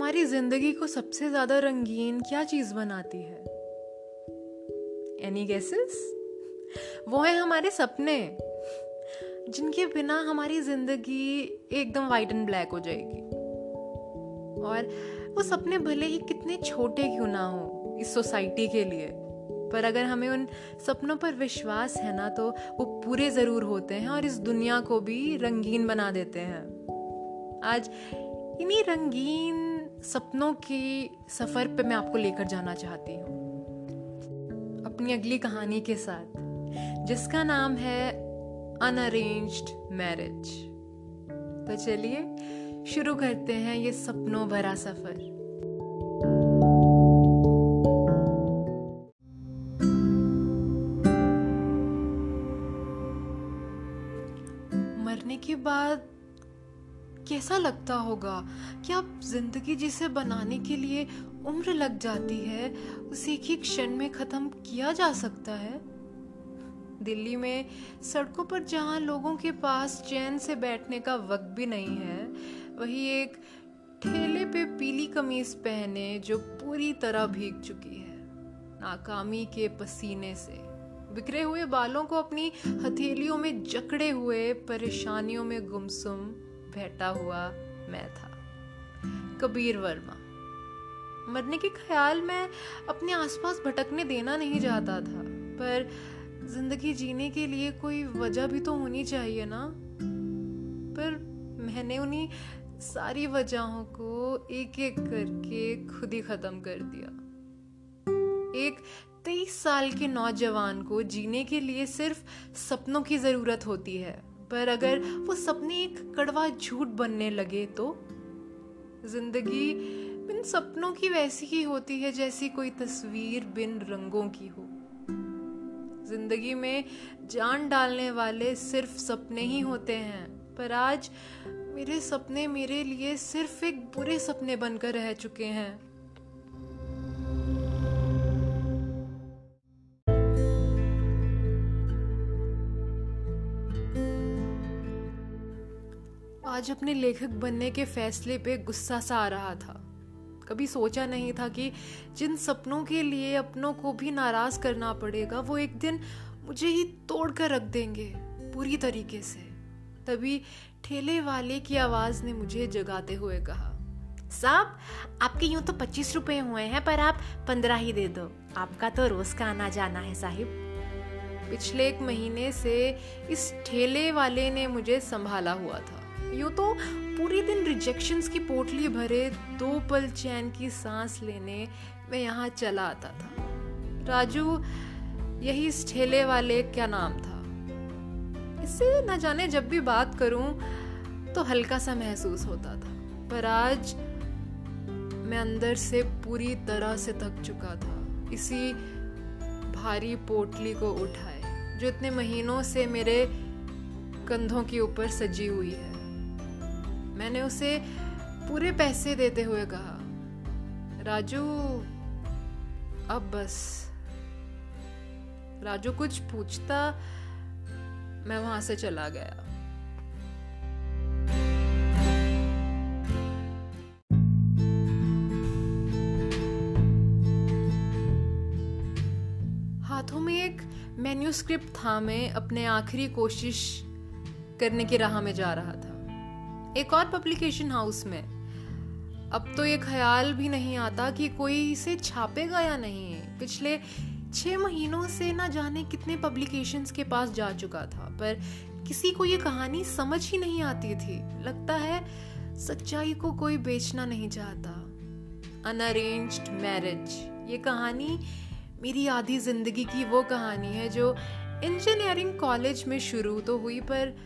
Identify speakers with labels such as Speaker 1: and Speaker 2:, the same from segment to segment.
Speaker 1: हमारी ज़िंदगी को सबसे ज़्यादा रंगीन क्या चीज़ बनाती है? एनी गेसेस वो है हमारे सपने, जिनके बिना हमारी ज़िंदगी एकदम वाइट एंड ब्लैक हो जाएगी। और वो सपने भले ही कितने छोटे क्यों ना हो इस सोसाइटी के लिए, पर अगर हमें उन सपनों पर विश्वास है ना तो वो पूरे ज़रूर होते हैं और इस दुनिया को भी रंगीन बना देते हैं। आज इन्हीं रंगीन सपनों की सफ़र पे मैं आपको लेकर जाना चाहती हूँ। अपनी अगली कहानी के साथ, जिसका नाम है अनअरेंज्ड मैरिज तो चलिए, शुरू करते हैं ये सपनों भरा सफ़र। मरने के बाद कैसा लगता होगा? कि आप ज़िंदगी जिसे बनाने के लिए उम्र लग जाती है, उसे एक ही क्षण में खत्म किया जा सकता है? दिल्ली में सड़कों पर जहाँ लोगों के पास चैन से बैठने का वक्त भी नहीं है, वही एक ठेले पे पीली कमीज पहने जो पूरी तरह भीग चुकी है, नाकामी के पसीने से। बिखरे हुए बालों को अपनी हथेलियों में जकड़े हुए, परेशानियों में गुमसुम। बैठा हुआ मैं था। कबीर वर्मा। मरने के ख्याल में अपने आसपास भटकने देना नहीं चाहता था, पर ज़िंदगी जीने के लिए कोई वजह भी तो होनी चाहिए ना? पर मैंने उन्हीं सारी वजहों को एक एक करके खुद ही खत्म कर दिया। एक तेईस साल के नौजवान को जीने के लिए सिर्फ़ सपनों की ज़रूरत होती है। पर अगर वो सपने एक कड़वा झूठ बनने लगे तो? ज़िंदगी बिन सपनों की वैसी ही होती है, जैसी कोई तस्वीर बिन रंगों की हो। ज़िंदगी में जान डालने वाले सिर्फ़ सपने ही होते हैं, पर आज मेरे सपने मेरे लिए सिर्फ़ एक बुरे सपने बनकर रह चुके हैं। आज अपने लेखक बनने के फैसले पे गुस्सा सा आ रहा था। कभी सोचा नहीं था कि जिन सपनों के लिए अपनों को भी नाराज़ करना पड़ेगा, वो एक दिन मुझे ही तोड़ कर रख देंगे, पूरी तरीके से। तभी ठेले वाले की आवाज़ ने मुझे जगाते हुए कहा,
Speaker 2: साहब, आपके यूँ तो पच्चीस रुपए हुए हैं, पर आप पंद्रह ही दे दो। आपका तो रोज का आना जाना है, साहिब।
Speaker 1: पिछले एक महीने से इस ठेले वाले ने मुझे संभाला हुआ था। यूँ तो पूरी दिन रिजेक्शंस की पोटली भरे, दो पल चैन की सांस लेने मैं यहाँ चला आता था। राजू, यही इस ठेले वाले क्या नाम था? इससे न जाने जब भी बात करूँ तो हल्का सा महसूस होता था। पर आज मैं अंदर से पूरी तरह से थक चुका था। इसी भारी पोटली को उठाए, जो इतने महीनों से मेरे कंधों के ऊपर सजी हुई है। मैंने उसे पूरे पैसे देते हुए कहा, राजू, अब बस। राजू कुछ पूछता, मैं वहाँ से चला गया। हाथों में एक मेन्यूस्क्रिप्ट था, मैं अपने आखिरी कोशिश करने की राह में जा रहा था। एक और पब्लिकेशन हाउस में। अब तो ये ख्याल भी नहीं आता कि कोई इसे छापेगा या नहीं पिछले छह महीनों से ना जाने कितने पब्लिकेशंस के पास जा चुका था, पर किसी को ये कहानी समझ ही नहीं आती थी। लगता है सच्चाई को कोई बेचना नहीं चाहता। अनअरेंज्ड मैरिज ये कहानी मेरी आधी ज़िंदगी की वो कहानी है जो इंजीनियरिंग कॉलेज में शुरू तो हुई, पर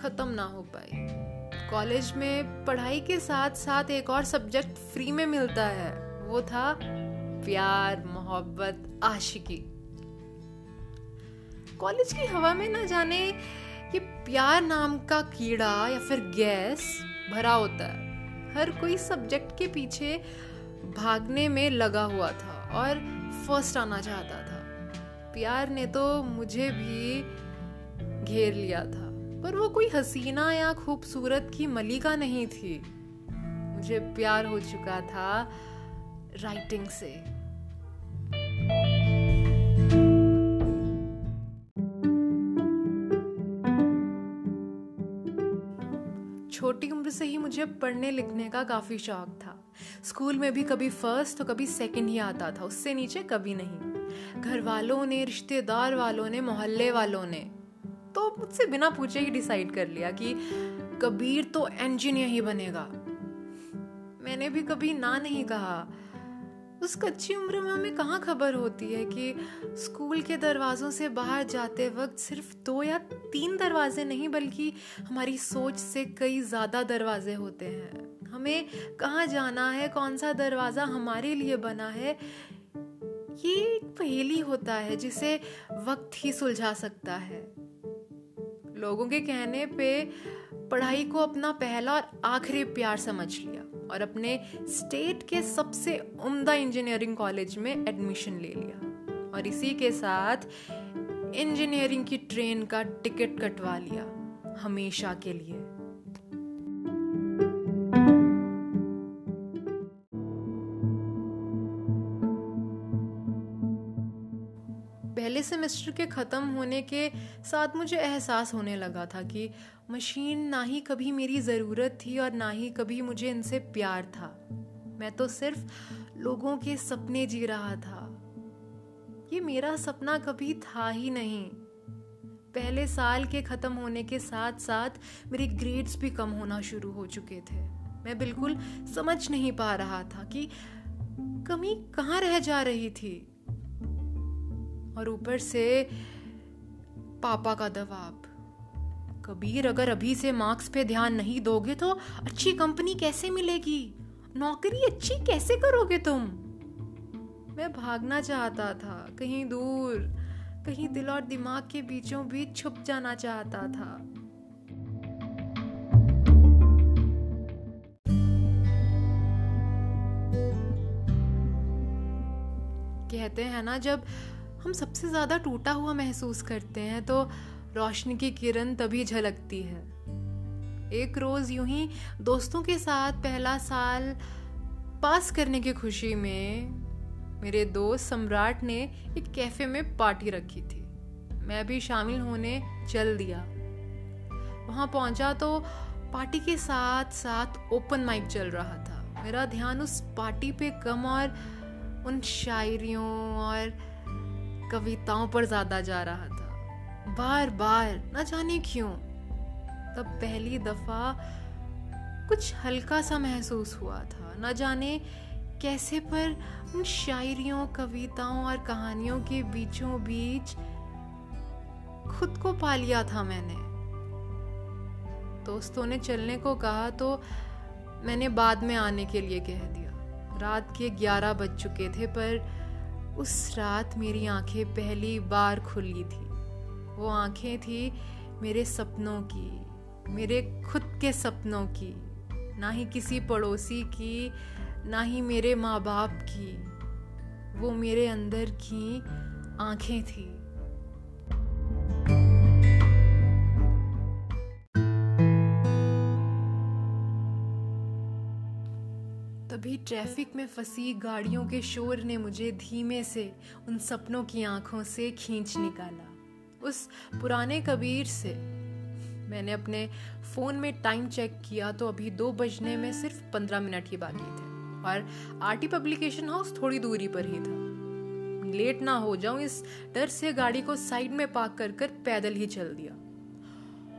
Speaker 1: ख़त्म ना हो पाई। कॉलेज में पढ़ाई के साथ साथ एक और सब्जेक्ट फ्री में मिलता है। वो था प्यार, मोहब्बत, आशिकी। कॉलेज की हवा में ना जाने ये प्यार नाम का कीड़ा या फिर गैस भरा होता है। हर कोई सब्जेक्ट के पीछे भागने में लगा हुआ था और फ़र्स्ट आना चाहता था। प्यार ने तो मुझे भी घेर लिया था। पर वो कोई हसीना या खूबसूरत की मलिका नहीं थी। मुझे प्यार हो चुका था राइटिंग से। छोटी उम्र से ही मुझे पढ़ने लिखने का काफ़ी शौक था। स्कूल में भी कभी फ़र्स्ट तो कभी सेकंड ही आता था, उससे नीचे कभी नहीं। घर वालों ने, रिश्तेदार वालों ने, मोहल्ले वालों ने तो मुझसे बिना पूछे ही डिसाइड कर लिया कि कबीर तो इंजीनियर ही बनेगा। मैंने भी कभी ना नहीं कहा। उस कच्ची उम्र में हमें कहाँ खबर होती है कि स्कूल के दरवाजों से बाहर जाते वक्त सिर्फ़ दो या तीन दरवाजे नहीं, बल्कि हमारी सोच से कई ज़्यादा दरवाजे होते हैं। हमें कहाँ जाना है, कौन सा दरवाज़ा हमारे लिए बना है, ये एक पहेली होता है जिसे वक्त ही सुलझा सकता है। लोगों के कहने पे पढ़ाई को अपना पहला और आखिरी प्यार समझ लिया और अपने स्टेट के सबसे उम्दा इंजीनियरिंग कॉलेज में एडमिशन ले लिया। और इसी के साथ इंजीनियरिंग की ट्रेन का टिकट कटवा लिया, हमेशा के लिए। सेमेस्टर के ख़त्म होने के साथ मुझे एहसास होने लगा था कि मशीन ना ही कभी मेरी ज़रूरत थी और ना ही कभी मुझे इनसे प्यार था। मैं तो सिर्फ़ लोगों के सपने जी रहा था। ये मेरा सपना कभी था ही नहीं। पहले साल के ख़त्म होने के साथ साथ मेरे ग्रेड्स भी कम होना शुरू हो चुके थे। मैं बिल्कुल समझ नहीं पा रहा था कि कमी कहाँ रह जा रही थी। और ऊपर से पापा का दबाव। कबीर, अगर अभी से मार्क्स पे ध्यान नहीं दोगे तो अच्छी कंपनी कैसे मिलेगी? नौकरी अच्छी कैसे करोगे तुम? मैं भागना चाहता था, कहीं दूर, कहीं दिल और दिमाग के बीचों बीच छुप जाना चाहता था। कहते हैं ना, जब हम सबसे ज़्यादा टूटा हुआ महसूस करते हैं तो रोशनी की किरण तभी झलकती है। एक रोज़ यूँ ही दोस्तों के साथ पहला साल पास करने की खुशी में मेरे दोस्त सम्राट ने एक कैफ़े में पार्टी रखी थी। मैं भी शामिल होने चल दिया। वहाँ पहुँचा तो पार्टी के साथ साथ ओपन माइक चल रहा था। मेरा ध्यान उस पार्टी पे कम और उन शायरियों और कविताओं पर ज़्यादा जा रहा था। बार बार न जाने क्यों। तब पहली दफ़ा कुछ हल्का सा महसूस हुआ था। न जाने कैसे, पर उन शायरियों, कविताओं और कहानियों के बीचों बीच खुद को पा लिया था मैंने। दोस्तों ने चलने को कहा तो मैंने बाद में आने के लिए कह दिया। रात के ग्यारह बज चुके थे, पर उस रात मेरी आँखें पहली बार खुली थी। वो आँखें थी मेरे सपनों की, मेरे खुद के सपनों की, ना ही किसी पड़ोसी की, ना ही मेरे माँ बाप की। वो मेरे अंदर की आँखें थी। तभी ट्रैफ़िक में फंसी गाड़ियों के शोर ने मुझे धीमे से उन सपनों की आँखों से खींच निकाला। उस पुराने कबीर से। मैंने अपने फ़ोन में टाइम चेक किया तो अभी दो बजने में सिर्फ़ पंद्रह मिनट ही बाकी थे। और आरटी पब्लिकेशन हाउस थोड़ी दूरी पर ही था। लेट ना हो जाऊँ, इस डर से गाड़ी को साइड में पार्क कर कर पैदल ही चल दिया।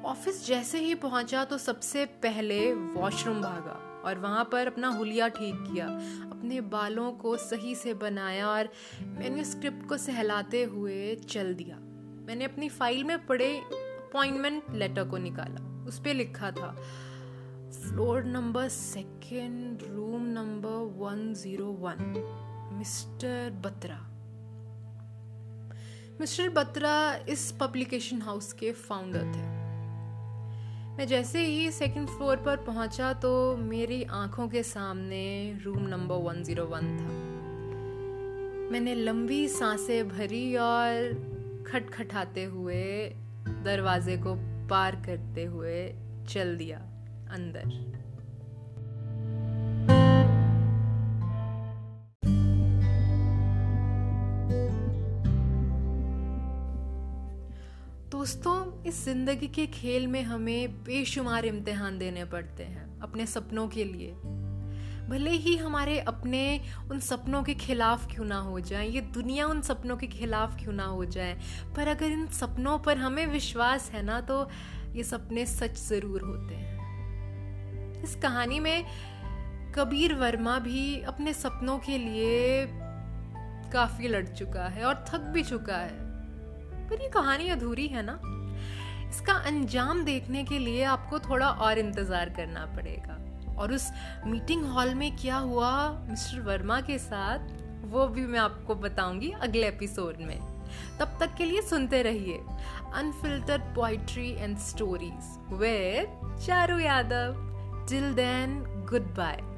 Speaker 1: ऑफ़िस जैसे ही पहुँचा तो सबसे पहले वॉशरूम भागा। और वहाँ पर अपना हुलिया ठीक किया, अपने बालों को सही से बनाया और मैंने स्क्रिप्ट को सहलाते हुए चल दिया। मैंने अपनी फ़ाइल में पड़े अपॉइंटमेंट लेटर को निकाला, उस पर लिखा था floor number second room number one zero one mister Batra. Mister Batra इस पब्लिकेशन हाउस के फाउंडर थे। मैं जैसे ही सेकंड फ्लोर पर पहुँचा तो मेरी आँखों के सामने रूम नंबर 101 था। मैंने लंबी साँसें भरी और खटखटाते हुए दरवाजे को पार करते हुए चल दिया अंदर। दोस्तों, इस ज़िंदगी के खेल में हमें बेशुमार इम्तिहान देने पड़ते हैं, अपने सपनों के लिए। भले ही हमारे अपने उन सपनों के खिलाफ क्यों ना हो जाए, ये दुनिया उन सपनों के खिलाफ क्यों ना हो जाए, पर अगर इन सपनों पर हमें विश्वास है ना तो ये सपने सच ज़रूर होते हैं। इस कहानी में कबीर वर्मा भी अपने सपनों के लिए काफ़ी लड़ चुका है और थक भी चुका है। पर ये कहानी अधूरी है ना? इसका अंजाम देखने के लिए आपको थोड़ा और इंतज़ार करना पड़ेगा। और उस मीटिंग हॉल में क्या हुआ, मिस्टर वर्मा के साथ, वो भी मैं आपको बताऊँगी अगले एपिसोड में। तब तक के लिए सुनते रहिए unfiltered poetry and stories with Charu Yadav till then goodbye